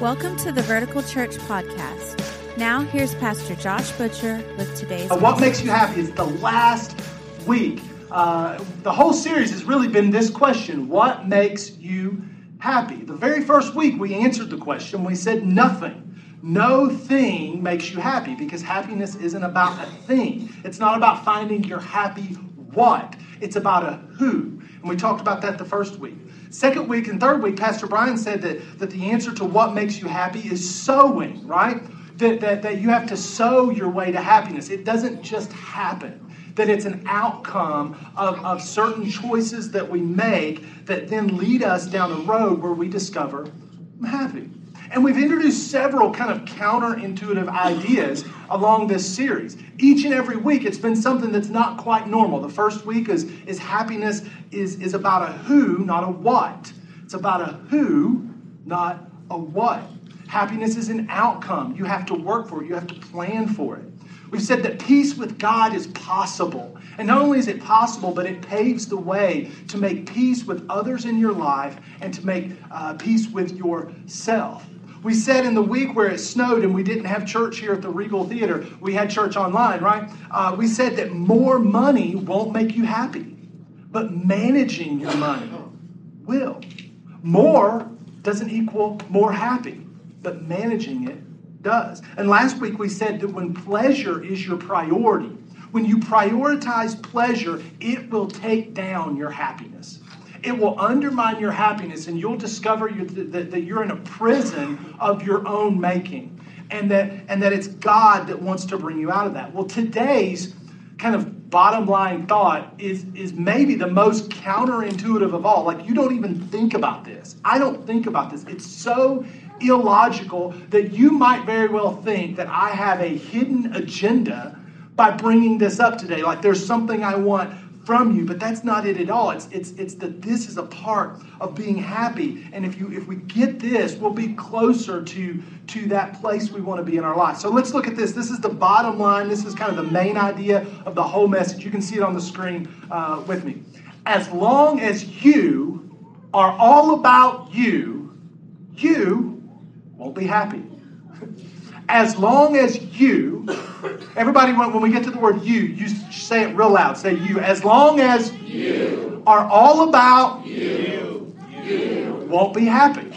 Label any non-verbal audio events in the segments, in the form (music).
Welcome to the Vertical Church Podcast. Now, here's Pastor Josh Butcher with today's. Uh, what makes you happy is the last week. Uh, the whole series has really been this question What makes you happy? The very first week, we answered the question. We said nothing. No thing makes you happy because happiness isn't about a thing. It's not about finding your happy what, it's about a who. And we talked about that the first week. Second week and third week, Pastor Brian said that, that the answer to what makes you happy is sowing, right? That, that, that you have to sow your way to happiness. It doesn't just happen that it's an outcome of, of certain choices that we make that then lead us down a road where we discover I'm happy. And we've introduced several kind of counterintuitive ideas along this series. Each and every week, it's been something that's not quite normal. The first week is, is happiness is, is about a who, not a what. It's about a who, not a what. Happiness is an outcome. You have to work for it, you have to plan for it. We've said that peace with God is possible. And not only is it possible, but it paves the way to make peace with others in your life and to make uh, peace with yourself. We said in the week where it snowed and we didn't have church here at the Regal Theater, we had church online, right? Uh, we said that more money won't make you happy, but managing your money will. More doesn't equal more happy, but managing it does. And last week we said that when pleasure is your priority, when you prioritize pleasure, it will take down your happiness. It will undermine your happiness, and you'll discover that, you're in a prison of your own making, and that, and that it's God that wants to bring you out of that. Well, today's kind of bottom line thought is, is maybe the most counterintuitive of all. Like, you don't even think about this. I don't think about this. It's so illogical that you might very well think that I have a hidden agenda by bringing this up today. Like, there's something I want from you, but that's not it at all. It's, it's, it's that this is a part of being happy. And if, you, if we get this, we'll be closer to, to that place we want to be in our life. So let's look at this. This is the bottom line. This is kind of the main idea of the whole message. You can see it on the screen uh, with me. As long as you are all about you, you won't be happy. As long as you, everybody, when we get to the word you, you say it real loud. Say you. As long as you are all about you, you won't be happy.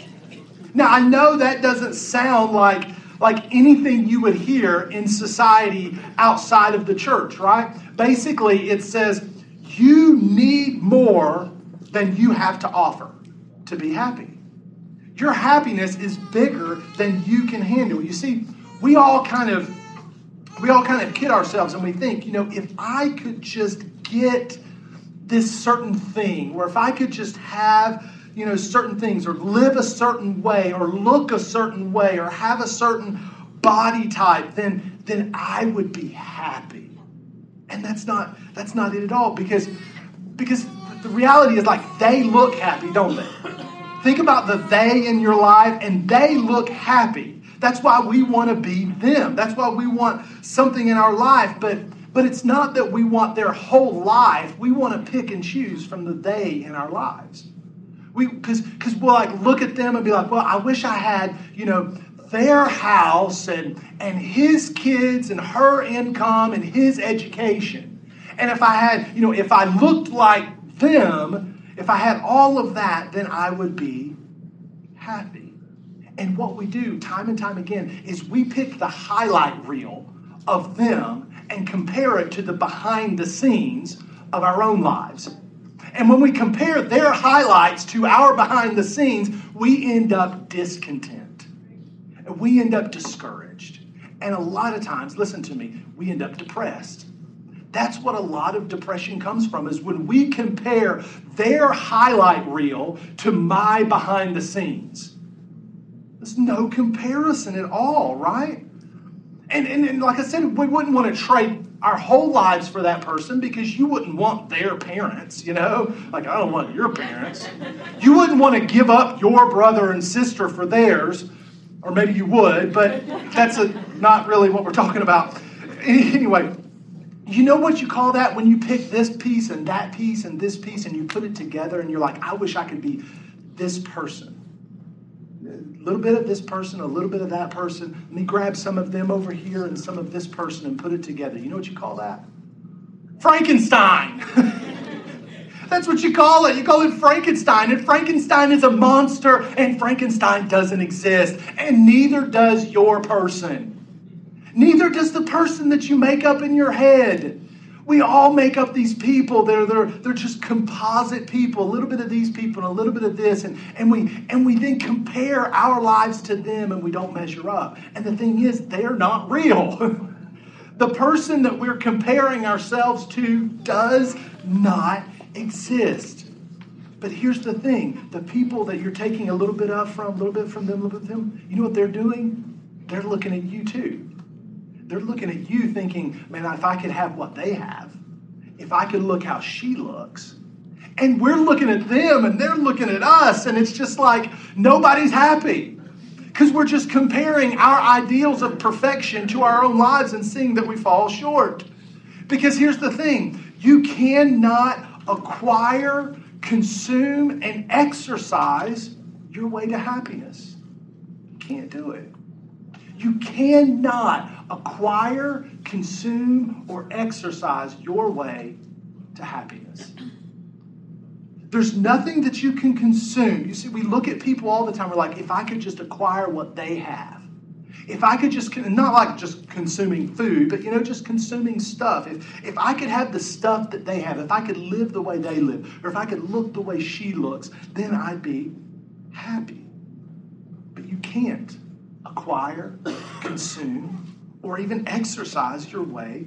Now, I know that doesn't sound like like anything you would hear in society outside of the church, right? Basically, it says you need more than you have to offer to be happy. Your happiness is bigger than you can handle. You see, we all kind of we all kind of kid ourselves and we think, you know, if I could just get this certain thing, or if I could just have, you know, certain things, or live a certain way, or look a certain way, or have a certain body type, then then I would be happy. And that's not that's not it at all because because the reality is like they look happy, don't they? Think about the they in your life and they look happy. That's why we want to be them. That's why we want something in our life, but but it's not that we want their whole life. We want to pick and choose from the they in our lives. We because because we'll like look at them and be like, well, I wish I had, you know, their house and and his kids and her income and his education. And if I had, you know, if I looked like them, if I had all of that, then I would be happy. And what we do time and time again is we pick the highlight reel of them and compare it to the behind the scenes of our own lives. And when we compare their highlights to our behind the scenes, we end up discontent. We end up discouraged. And a lot of times, listen to me, we end up depressed. That's what a lot of depression comes from is when we compare their highlight reel to my behind the scenes. There's no comparison at all, right? And, and, and like I said, we wouldn't want to trade our whole lives for that person because you wouldn't want their parents, you know? Like, I don't want your parents. You wouldn't want to give up your brother and sister for theirs, or maybe you would, but that's a, not really what we're talking about. Anyway, you know what you call that when you pick this piece and that piece and this piece and you put it together and you're like, I wish I could be this person a little bit of this person, a little bit of that person. Let me grab some of them over here and some of this person and put it together. You know what you call that? Frankenstein. (laughs) That's what you call it. You call it Frankenstein. And Frankenstein is a monster, and Frankenstein doesn't exist. And neither does your person. Neither does the person that you make up in your head. We all make up these people. They're, they're, they're just composite people, a little bit of these people and a little bit of this. And, and, we, and we then compare our lives to them and we don't measure up. And the thing is, they're not real. (laughs) the person that we're comparing ourselves to does not exist. But here's the thing the people that you're taking a little bit of from, a little bit from them, a little bit from them, you know what they're doing? They're looking at you too. They're looking at you thinking, man, if I could have what they have, if I could look how she looks. And we're looking at them and they're looking at us, and it's just like nobody's happy. Because we're just comparing our ideals of perfection to our own lives and seeing that we fall short. Because here's the thing you cannot acquire, consume, and exercise your way to happiness. You can't do it. You cannot acquire, consume, or exercise your way to happiness. There's nothing that you can consume. You see, we look at people all the time, we're like, if I could just acquire what they have. If I could just, not like just consuming food, but you know, just consuming stuff. If, if I could have the stuff that they have, if I could live the way they live, or if I could look the way she looks, then I'd be happy. But you can't acquire, consume, or even exercise your way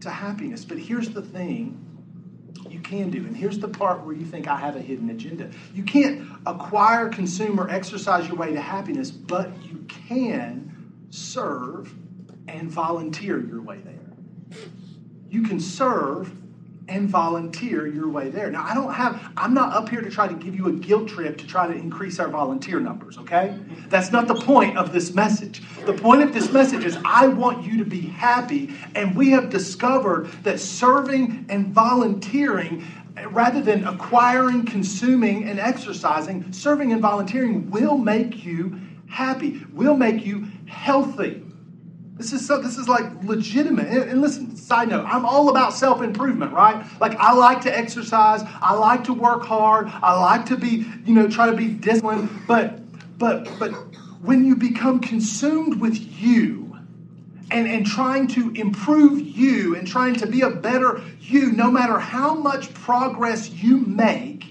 to happiness. But here's the thing you can do. And here's the part where you think I have a hidden agenda. You can't acquire, consume, or exercise your way to happiness, but you can serve and volunteer your way there. You can serve and volunteer your way there. Now, I don't have, I'm not up here to try to give you a guilt trip to try to increase our volunteer numbers, okay? That's not the point of this message. The point of this message is I want you to be happy, and we have discovered that serving and volunteering rather than acquiring, consuming, and exercising, serving and volunteering will make you happy, will make you healthy. This is so, this is like legitimate. And, and listen, side note, I'm all about self improvement, right? Like I like to exercise, I like to work hard, I like to be, you know, try to be disciplined. But but but when you become consumed with you and, and trying to improve you and trying to be a better you, no matter how much progress you make,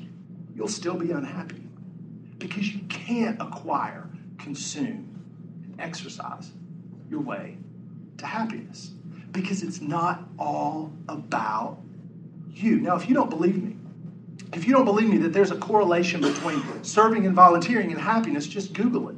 you'll still be unhappy because you can't acquire, consume, and exercise your way to happiness because it's not all about you. Now, if you don't believe me, if you don't believe me that there's a correlation between serving and volunteering and happiness, just Google it.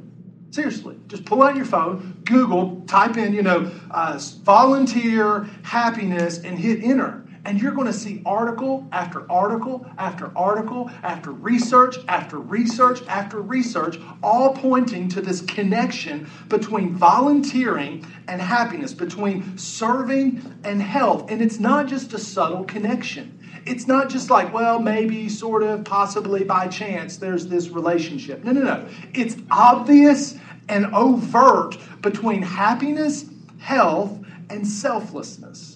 Seriously, just pull out your phone, Google, type in, you know, uh, volunteer happiness, and hit enter. And you're going to see article after article after article after research after research after research, all pointing to this connection between volunteering and happiness, between serving and health. And it's not just a subtle connection. It's not just like, well, maybe, sort of, possibly, by chance, there's this relationship. No, no, no. It's obvious and overt between happiness, health, and selflessness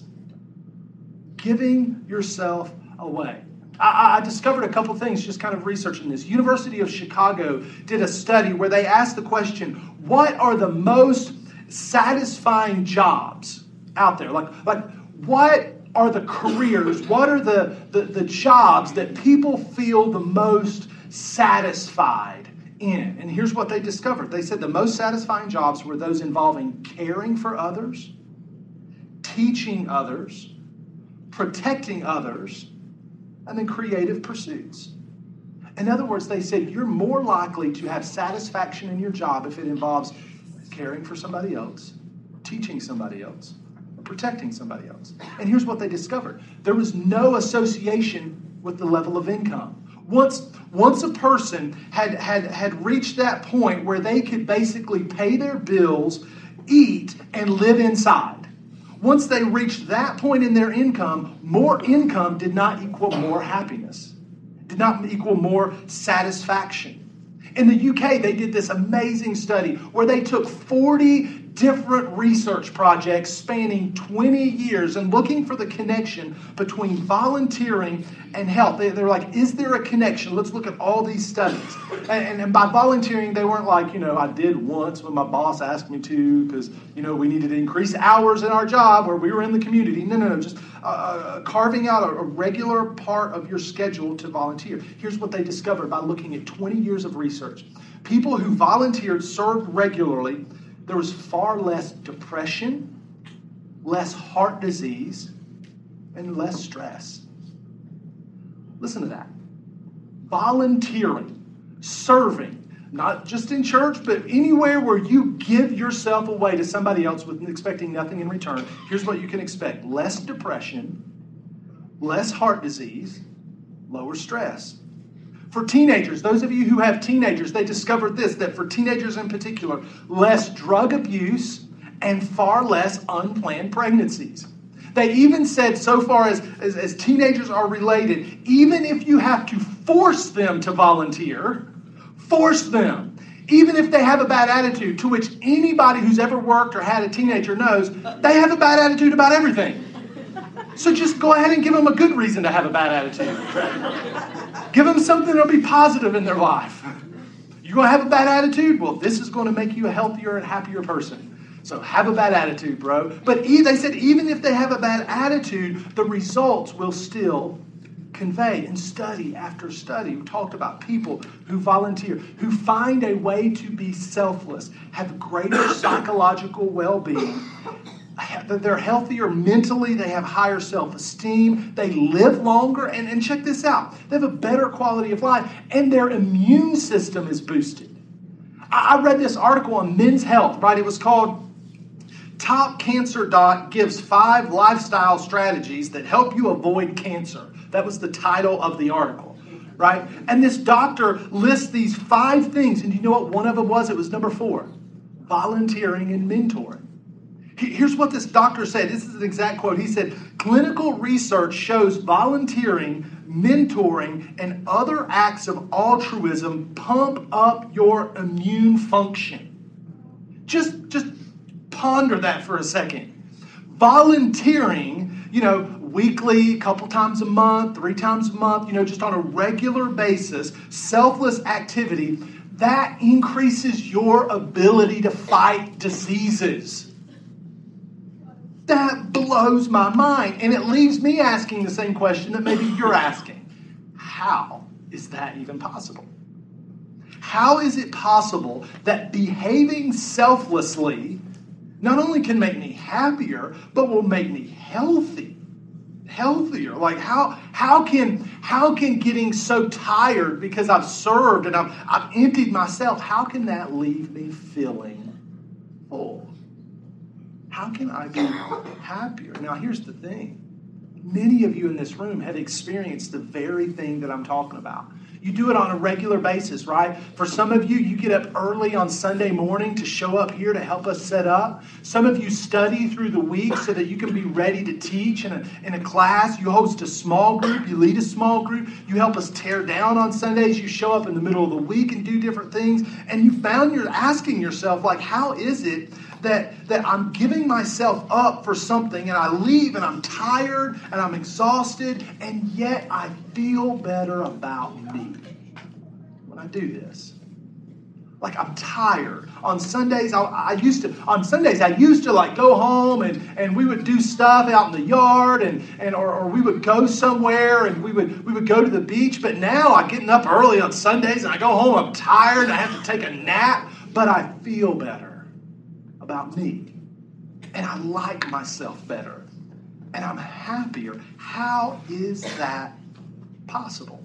giving yourself away. I, I, discovered a couple things just kind of researching this. University of Chicago did a study where they asked the question, what are the most satisfying jobs out there? Like, like what are the careers, what are the, the, the jobs that people feel the most satisfied in? And here's what they discovered. They said the most satisfying jobs were those involving caring for others, teaching others, protecting others, and then creative pursuits. In other words, they said you're more likely to have satisfaction in your job if it involves caring for somebody else, teaching somebody else, or protecting somebody else. And here's what they discovered there was no association with the level of income. Once, once a person had, had, had reached that point where they could basically pay their bills, eat, and live inside, once they reached that point in their income, more income did not equal more happiness, did not equal more satisfaction. In the UK, they did this amazing study where they took 40 different research projects spanning 20 years and looking for the connection between volunteering and health. They, are like, is there a connection? Let's look at all these studies. And, and, and, by volunteering, they weren't like, you know, I did once when my boss asked me to because, you know, we needed to increase hours in our job or we were in the community. No, no, no, just uh, uh carving out a, a regular part of your schedule to volunteer. Here's what they discovered by looking at 20 years of research. People who volunteered, served regularly, there was far less depression, less heart disease, and less stress. Listen to that. Volunteering, serving, not just in church, but anywhere where you give yourself away to somebody else with expecting nothing in return. Here's what you can expect less depression, less heart disease, lower stress. For teenagers, those of you who have teenagers, they discovered this that for teenagers in particular, less drug abuse and far less unplanned pregnancies. They even said, so far as, as, as, teenagers are related, even if you have to force them to volunteer, force them. Even if they have a bad attitude, to which anybody who's ever worked or had a teenager knows, they have a bad attitude about everything. So just go ahead and give them a good reason to have a bad attitude. Give them something that'll be positive in their life. You're going to have a bad attitude? Well, this is going to make you a healthier and happier person. So have a bad attitude, bro. But they said even if they have a bad attitude, the results will still convey. And study after study, we talked about people who volunteer, who find a way to be selfless, have greater (coughs) psychological well being, they're healthier mentally, they have higher self esteem, they live longer, and, and check this out they have a better quality of life, and their immune system is boosted. I, I read this article on men's health, right? It was called Top Cancer Doc Gives Five Lifestyle Strategies That Help You Avoid Cancer. That was the title of the article, right? And this doctor lists these five things, and you know what one of them was? It was number four volunteering and mentoring. Here's what this doctor said. This is an exact quote. He said, Clinical research shows volunteering, mentoring, and other acts of altruism pump up your immune function. Just, just ponder that for a second. Volunteering, you know, weekly, a couple times a month, three times a month, you know, just on a regular basis, selfless activity, that increases your ability to fight diseases. That blows my mind. And it leaves me asking the same question that maybe you're asking How is that even possible? How is it possible that behaving selflessly not only can make me happier, but will make me healthy? Healthier. Like how how can how can getting so tired because I've served and I've, I've emptied myself, how can that leave me feeling? How can I be happier? Now, here's the thing many of you in this room have experienced the very thing that I'm talking about. You do it on a regular basis, right? For some of you, you get up early on Sunday morning to show up here to help us set up. Some of you study through the week so that you can be ready to teach in a, in a class. You host a small group, you lead a small group, you help us tear down on Sundays, you show up in the middle of the week and do different things. And you found you're asking yourself, like, how is it that, that I'm giving myself up for something and I leave and I'm tired and I'm exhausted, and yet I feel better about me when I do this. Like I'm tired. On Sundays, I, I, used to, on Sundays, I used to like go home and, and we would do stuff out in the yard and, and or, or we would go somewhere and we would we would go to the beach. But now I'm getting up early on Sundays and I go home, I'm tired, I have to take a nap, but I feel better about me. And I like myself better. And I'm happier. How is that possible?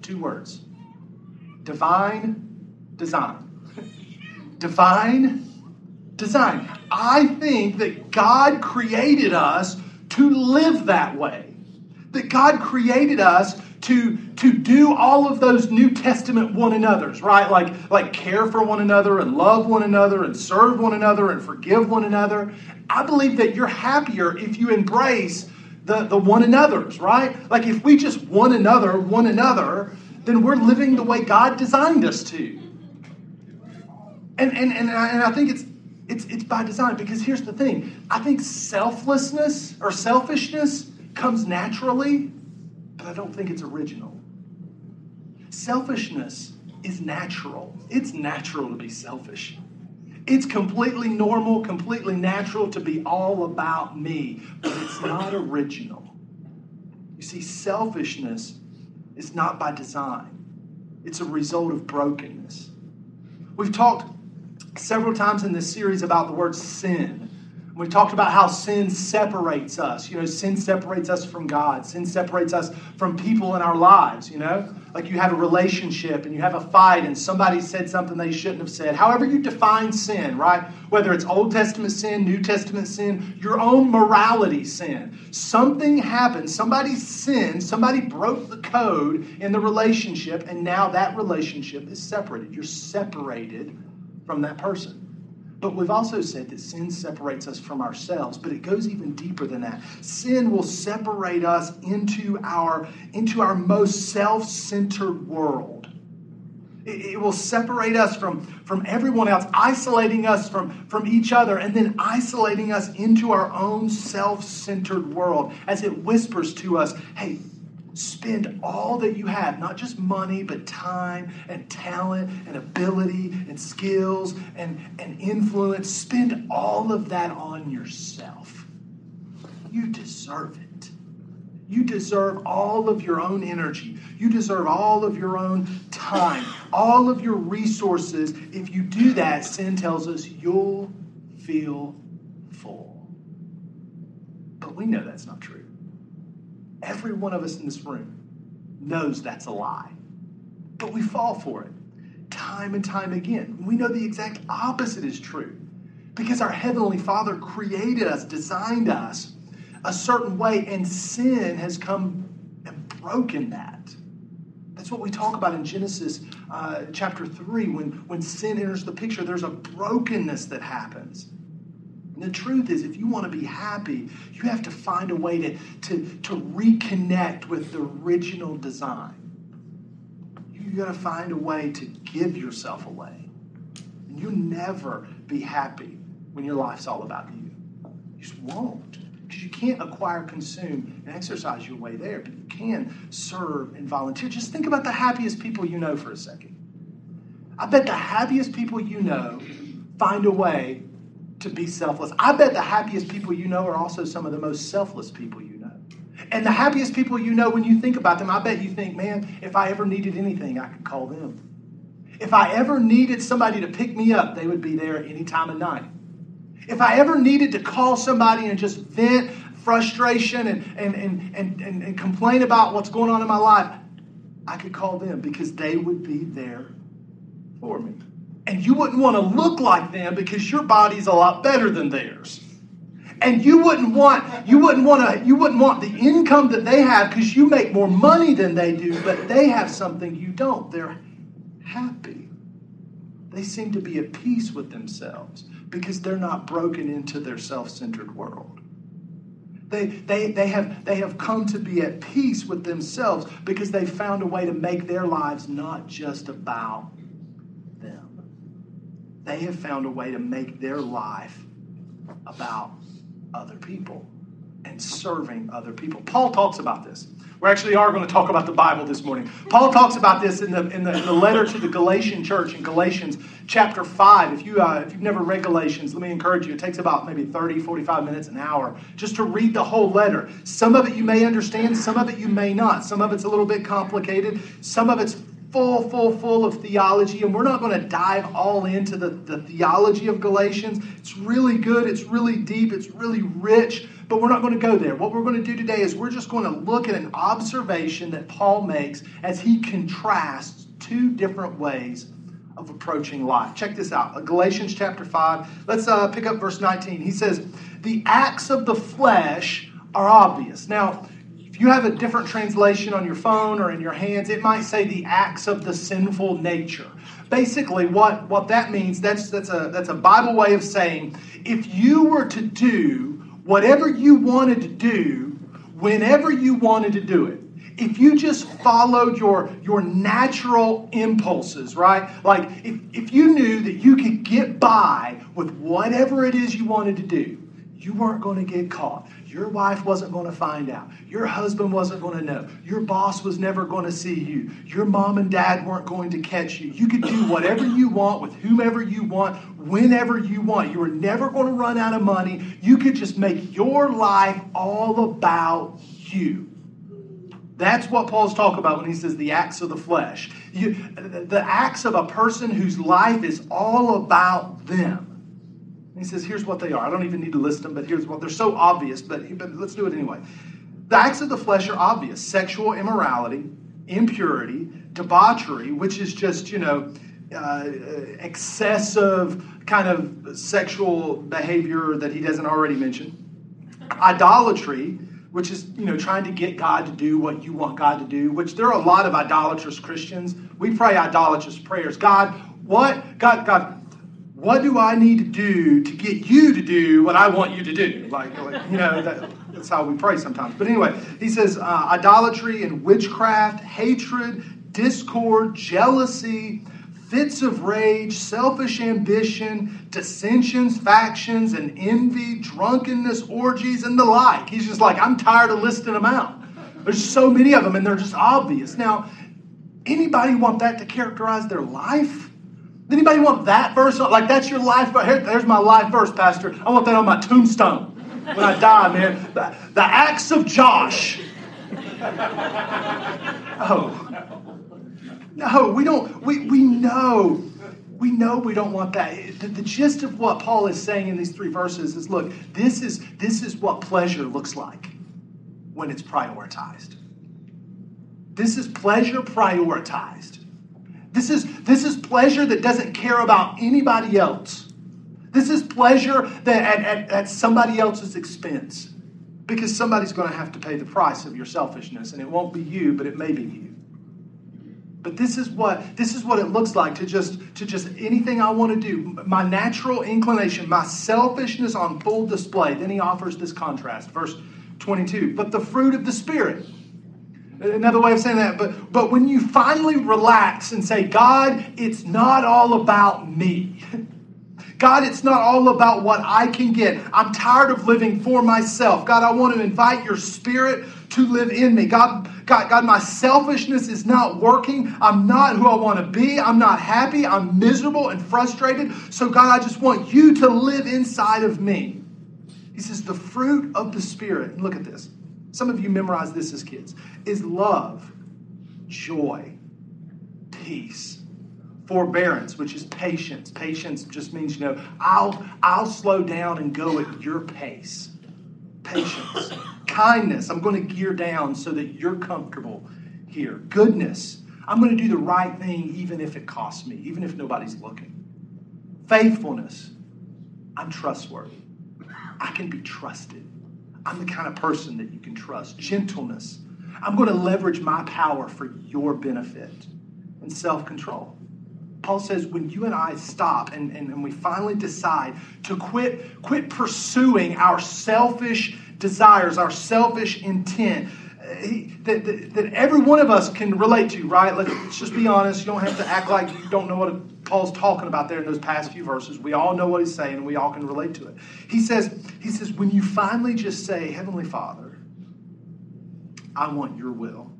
Two words divine design. divine design. I think that God created us to live that way. That God created us to, to do all of those New Testament one another's, right? Like, like care for one another and love one another and serve one another and forgive one another. I believe that you're happier if you embrace the, the one another's, right? Like if we just one another, one another, then we're living the way God designed us to. And, and, and, I, and I think it's, it's, it's by design because here's the thing I think selflessness or selfishness comes naturally, but I don't think it's original. Selfishness is natural, it's natural to be selfish. It's completely normal, completely natural to be all about me, but it's not original. You see, selfishness is not by design, it's a result of brokenness. We've talked several times in this series about the word sin. We talked about how sin separates us. You know, sin separates us from God. Sin separates us from people in our lives, you know? Like you have a relationship and you have a fight and somebody said something they shouldn't have said. However, you define sin, right? Whether it's Old Testament sin, New Testament sin, your own morality sin. Something happened. Somebody sinned. Somebody broke the code in the relationship, and now that relationship is separated. You're separated from that person. But we've also said that sin separates us from ourselves, but it goes even deeper than that. Sin will separate us into our, into our most self centered world. It, it will separate us from, from everyone else, isolating us from, from each other, and then isolating us into our own self centered world as it whispers to us hey, spend all that you have, not just money, but time and talent and ability and skills and, and influence. Spend all of that on yourself. You deserve it. You deserve all of your own energy. You deserve all of your own time, all of your resources. If you do that, sin tells us you'll feel full. But we know that's not true. Every one of us in this room knows that's a lie. But we fall for it time and time again. We know the exact opposite is true because our Heavenly Father created us, designed us a certain way, and sin has come and broken that. That's what we talk about in Genesis uh, chapter 3. When, when sin enters the picture, there's a brokenness that happens. And the truth is, if you want to be happy, you have to find a way to, to, to reconnect with the original design. You got to find a way to give yourself away. And you'll never be happy when your life's all about you. You just won't. Because you can't acquire, consume, and exercise your way there, but you can serve and volunteer. Just think about the happiest people you know for a second. I bet the happiest people you know find a way to be selfless. I bet the happiest people you know are also some of the most selfless people you know. And the happiest people you know, when you think about them, I bet you think, man, if I ever needed anything, I could call them. If I ever needed somebody to pick me up, they would be there any time of night. If I ever needed to call somebody and just vent frustration and, and, and, and, and, and complain about what's going on in my life, I could call them because they would be there for me and you wouldn't want to look like them because your body's a lot better than theirs. And you wouldn't want you wouldn't want to you wouldn't want the income that they have because you make more money than they do but they have something you don't. They're happy. They seem to be at peace with themselves because they're not broken into their self-centered world. They, they, they, have, they have come to be at peace with themselves because they found a way to make their lives not just about they have found a way to make their life about other people and serving other people. Paul talks about this. We actually are going to talk about the Bible this morning. Paul talks about this in the, in the, the letter to the Galatian church in Galatians chapter 5. If, you, uh, if you've never read Galatians, let me encourage you. It takes about maybe 30, 45 minutes, an hour just to read the whole letter. Some of it you may understand, some of it you may not. Some of it's a little bit complicated, some of it's full, full, full of theology, and we're not going to dive all into the, the theology of Galatians. It's really good, it's really deep, it's really rich, but we're not going to go there. What we're going to do today is we're just going to look at an observation that Paul makes as he contrasts two different ways of approaching life. Check this out Galatians chapter 5. Let's uh, pick up verse 19. He says, The acts of the flesh are obvious. Now, if you have a different translation on your phone or in your hands, it might say the acts of the sinful nature. Basically, what, what that means, that's, that's, a, that's a Bible way of saying if you were to do whatever you wanted to do whenever you wanted to do it, if you just followed your, your natural impulses, right? Like if, if you knew that you could get by with whatever it is you wanted to do, you weren't going to get caught. Your wife wasn't going to find out. Your husband wasn't going to know. Your boss was never going to see you. Your mom and dad weren't going to catch you. You could do whatever you want with whomever you want, whenever you want. You were never going to run out of money. You could just make your life all about you. That's what Paul's talking about when he says the acts of the flesh. You, the acts of a person whose life is all about them. He says, here's what they are. I don't even need to list them, but here's what they're so obvious, but, but let's do it anyway. The acts of the flesh are obvious sexual immorality, impurity, debauchery, which is just, you know, uh, excessive kind of sexual behavior that he doesn't already mention, idolatry, which is you know trying to get God to do what you want God to do. Which there are a lot of idolatrous Christians. We pray idolatrous prayers. God, what God God. What do I need to do to get you to do what I want you to do? Like, like you know, that, that's how we pray sometimes. But anyway, he says uh, idolatry and witchcraft, hatred, discord, jealousy, fits of rage, selfish ambition, dissensions, factions, and envy, drunkenness, orgies, and the like. He's just like, I'm tired of listing them out. There's so many of them, and they're just obvious. Now, anybody want that to characterize their life? Anybody want that verse? Like, that's your life? Here, there's my life verse, Pastor. I want that on my tombstone when I die, man. The, the acts of Josh. oh. No, we don't. We, we know. We know we don't want that. The, the gist of what Paul is saying in these three verses is look, this is, this is what pleasure looks like when it's prioritized. This is pleasure prioritized. This is, this is pleasure that doesn't care about anybody else. This is pleasure that at, at, at somebody else's expense. Because somebody's going to have to pay the price of your selfishness, and it won't be you, but it may be you. But this is what this is what it looks like to just to just anything I want to do. My natural inclination, my selfishness on full display. Then he offers this contrast, verse 22. But the fruit of the spirit. Another way of saying that, but but when you finally relax and say, God, it's not all about me. (laughs) God, it's not all about what I can get. I'm tired of living for myself. God, I want to invite your spirit to live in me. God, God, God, my selfishness is not working. I'm not who I want to be. I'm not happy. I'm miserable and frustrated. So, God, I just want you to live inside of me. He says, the fruit of the Spirit, And look at this. Some of you memorized this as kids, is love, joy, peace, forbearance, which is patience. Patience just means, you know, I'll, I'll slow down and go at your pace. Patience. (coughs) Kindness, I'm going to gear down so that you're comfortable here. Goodness, I'm going to do the right thing even if it costs me, even if nobody's looking. Faithfulness, I'm trustworthy. I can be trusted. I'm the kind of person that you can trust. Gentleness, I'm going to leverage my power for your benefit. And self control. Paul says when you and I stop and, and, and we finally decide to quit, quit pursuing our selfish desires, our selfish intent, he, that, that, that, every one of us can relate to, right? Let's, let's, just be honest. You don't have to act like you don't know what Paul's talking about there in those past few verses. We all know what he's saying, and we all can relate to it. He says, he says, when you finally just say, Heavenly Father, I want your will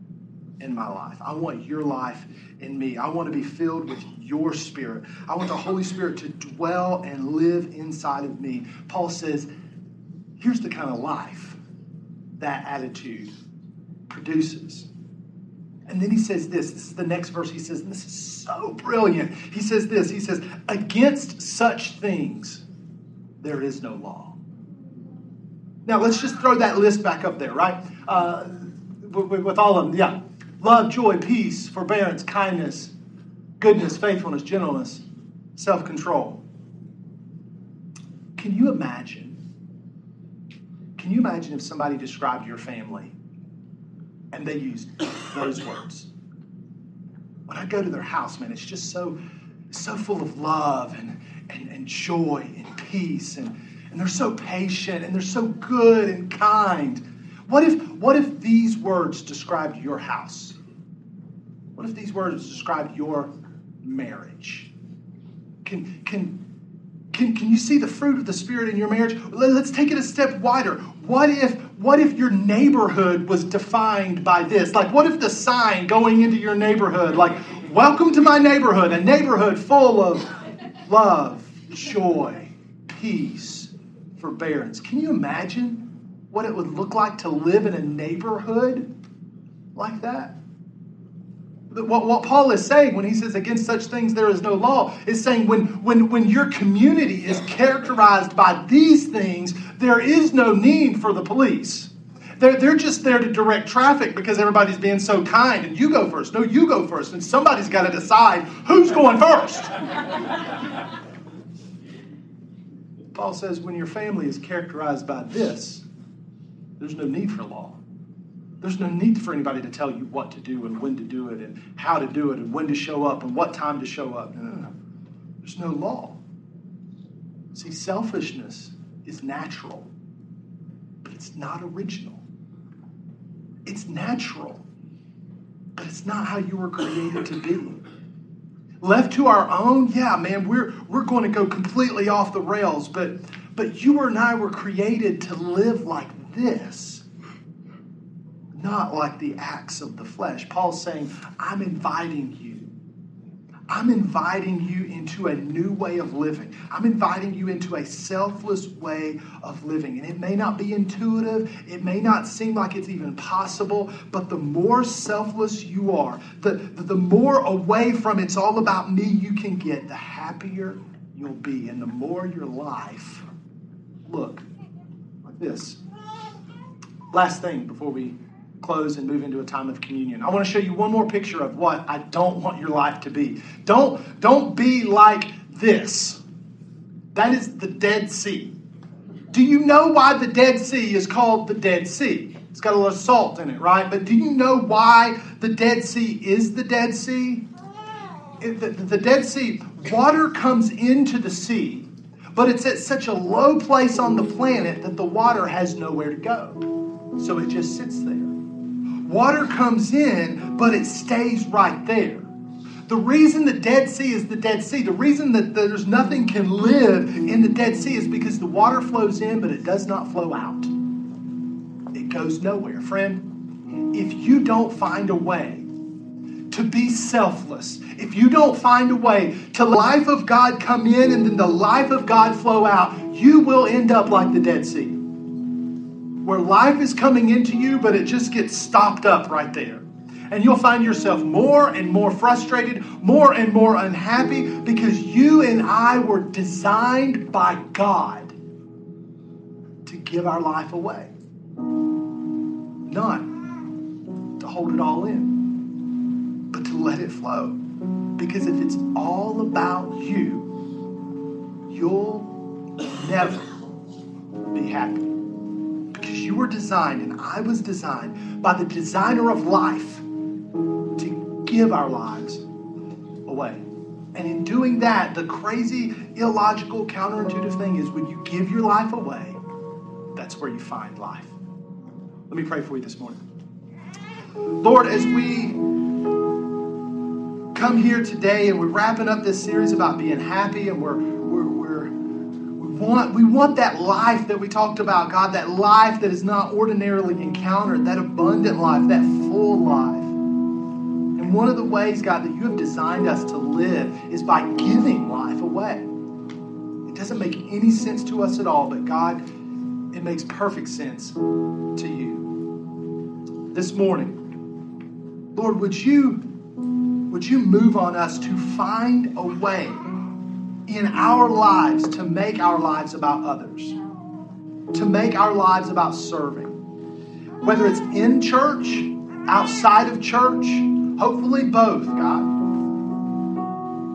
in my life. I want your life in me. I want to be filled with your spirit. I want the Holy Spirit to dwell and live inside of me. Paul says, here's the kind of life that attitude produces. And then he says this. This is the next verse. He says, this is so brilliant. He says this. He says, against such things, there is no law. Now, let's just throw that list back up there, right? Uh, with, all of them. Yeah love, joy, peace, forbearance, kindness, goodness, faithfulness, gentleness, self control. Can you imagine? Can you imagine if somebody described your family and they used those words? When I go to their house, man, it's just so, so full of love and, and, and joy and peace, and, and they're so patient and they're so good and kind. What if, what if these words described your house? What if these words described your marriage? Can, can, can, can you see the fruit of the Spirit in your marriage? Let's take it a step wider. What if, what if your neighborhood was defined by this? Like, what if the sign going into your neighborhood, like, welcome to my neighborhood, a neighborhood full of love, joy, peace, forbearance. Can you imagine what it would look like to live in a neighborhood like that? What, what Paul is saying when he says, against such things there is no law, is saying when, when, when your community is characterized by these things, there is no need for the police. They're, they're just there to direct traffic because everybody's being so kind and you go first. No, you go first. And somebody's got to decide who's going first. Paul says when your family is characterized by this, there's no need for law. There's no need for anybody to tell you what to do and when to do it and how to do it and when to show up and what time to show up. No, no, no. There's no law. See, selfishness is natural, but it's not original. It's natural, but it's not how you were created to be. Left to our own, yeah, man, we're, we're going to go completely off the rails, but, but you and I were created to live like this, not like the acts of the flesh. Paul's saying, I'm inviting you I'm inviting you into a new way of living. I'm inviting you into a selfless way of living. And it may not be intuitive, it may not seem like it's even possible, but the more selfless you are, the, the more away from it's all about me you can get, the happier you'll be. And the more your life, look, like this. Last thing before we close and move into a time of communion. I want to show you one more picture of what I don't want your life to be. Don't, don't be like this. That is the Dead Sea. Do you know why the Dead Sea is called the Dead Sea? It's got a little salt in it, right? But do you know why the Dead Sea is the Dead Sea? the, the Dead Sea, water comes into the sea, but it's at such a low place on the planet that the water has nowhere to go. So it just sits there. Water comes in, but it stays right there. The reason the Dead Sea is the Dead Sea, the reason that there's nothing can live in the Dead Sea is because the water flows in, but it does not flow out. It goes nowhere. Friend, if you don't find a way to be selfless, if you don't find a way to the life of God come in and then the life of God flow out, you will end up like the Dead Sea where life is coming into you, but it just gets stopped up right there. And you'll find yourself more and more frustrated, more and more unhappy because you and I were designed by God to give our life away. Not to hold it all in, but to let it flow. Because if it's all about you, you'll never be happy you were designed and I was designed by the designer of life to give our lives away. And in doing that, the crazy, illogical, counterintuitive thing is when you give your life away, that's where you find life. Let me pray for you this morning. Lord, as we come here today and we're wrapping up this series about being happy and we're want, we want that life that we talked about, God, that life that is not ordinarily encountered, that abundant life, that full life. And one of the ways, God, that you have designed us to live is by giving life away. It doesn't make any sense to us at all, but God, it makes perfect sense to you. This morning, Lord, would you would you move on us to find a way in our lives to make our lives about others, to make our lives about serving. Whether it's in church, outside of church, hopefully both, God.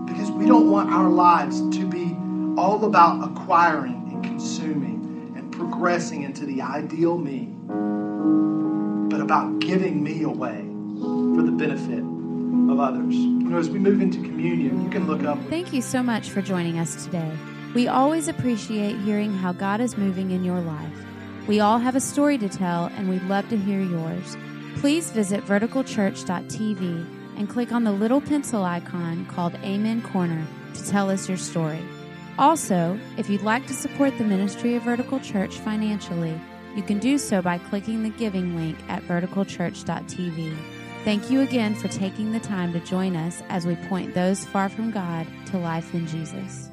Because we don't want our lives to be all about acquiring and consuming and progressing into the ideal me, but about giving me away for the benefit of others. You know, as we move into communion, you can look up. Thank you so much for joining us today. We always appreciate hearing how God is moving in your life. We all have a story to tell, and we'd love to hear yours. Please visit verticalchurch.tv and click on the little pencil icon called Amen Corner to tell us your story. Also, if you'd like to support the ministry of Vertical Church financially, you can do so by clicking the giving link at verticalchurch.tv. Thank you again for taking the time to join us as we point those far from God to life in Jesus.